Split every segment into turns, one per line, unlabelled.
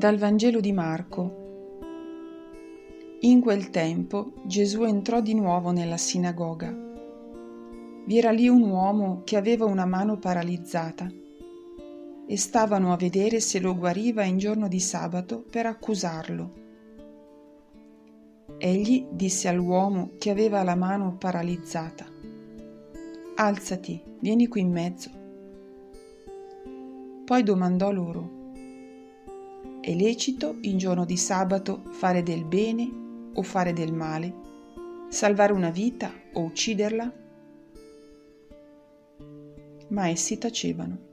Dal Vangelo di Marco. In quel tempo Gesù entrò di nuovo nella sinagoga. Vi era lì un uomo che aveva una mano paralizzata e stavano a vedere se lo guariva in giorno di sabato per accusarlo. Egli disse all'uomo che aveva la mano paralizzata, Alzati, vieni qui in mezzo. Poi domandò loro, è lecito in giorno di sabato fare del bene o fare del male? Salvare una vita o ucciderla? Ma essi tacevano.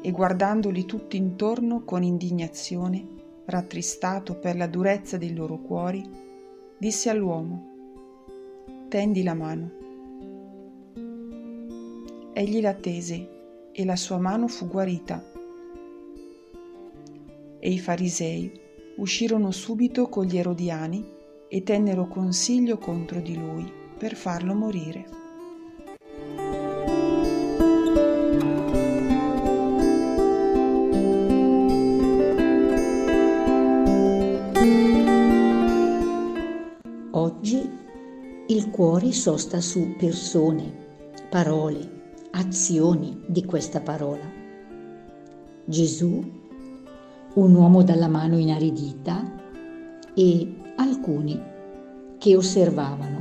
E guardandoli tutti intorno con indignazione, rattristato per la durezza dei loro cuori, disse all'uomo, Tendi la mano. Egli la tese e la sua mano fu guarita e i farisei uscirono subito con gli erodiani e tennero consiglio contro di lui per farlo morire.
Oggi il cuore sosta su persone, parole, azioni di questa parola. Gesù un uomo dalla mano inaridita e alcuni che osservavano.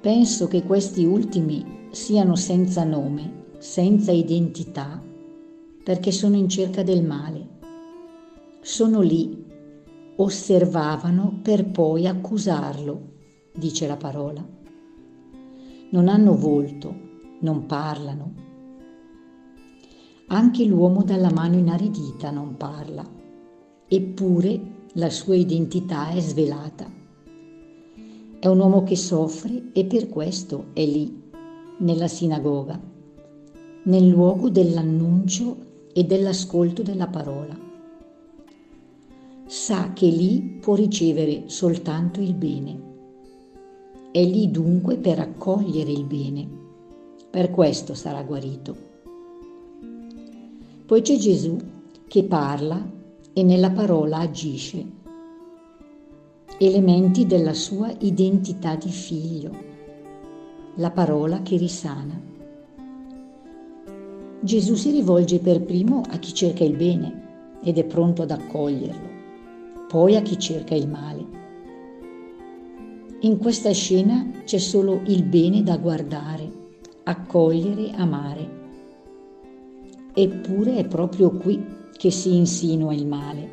Penso che questi ultimi siano senza nome, senza identità, perché sono in cerca del male. Sono lì, osservavano per poi accusarlo, dice la parola. Non hanno volto, non parlano, anche l'uomo dalla mano inaridita non parla, eppure la sua identità è svelata. È un uomo che soffre e per questo è lì, nella sinagoga, nel luogo dell'annuncio e dell'ascolto della parola. Sa che lì può ricevere soltanto il bene. È lì dunque per accogliere il bene. Per questo sarà guarito. Poi c'è Gesù che parla e nella parola agisce. Elementi della sua identità di figlio. La parola che risana. Gesù si rivolge per primo a chi cerca il bene ed è pronto ad accoglierlo, poi a chi cerca il male. In questa scena c'è solo il bene da guardare, accogliere, amare eppure è proprio qui che si insinua il male.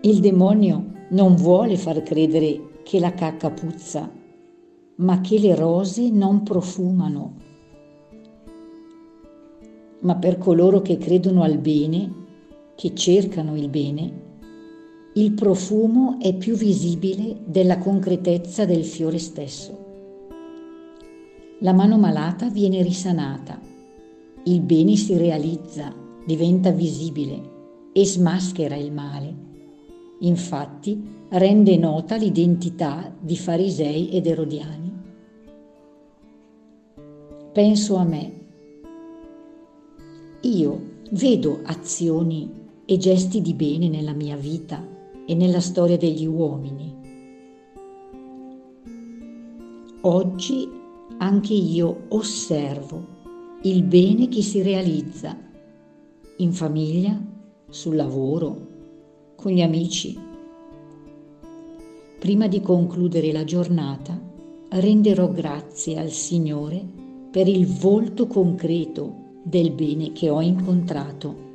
Il demonio non vuole far credere che la cacca puzza, ma che le rose non profumano. Ma per coloro che credono al bene, che cercano il bene, il profumo è più visibile della concretezza del fiore stesso. La mano malata viene risanata il bene si realizza, diventa visibile e smaschera il male. Infatti rende nota l'identità di farisei ed erodiani. Penso a me. Io vedo azioni e gesti di bene nella mia vita e nella storia degli uomini. Oggi anche io osservo il bene che si realizza in famiglia, sul lavoro, con gli amici. Prima di concludere la giornata, renderò grazie al Signore per il volto concreto del bene che ho incontrato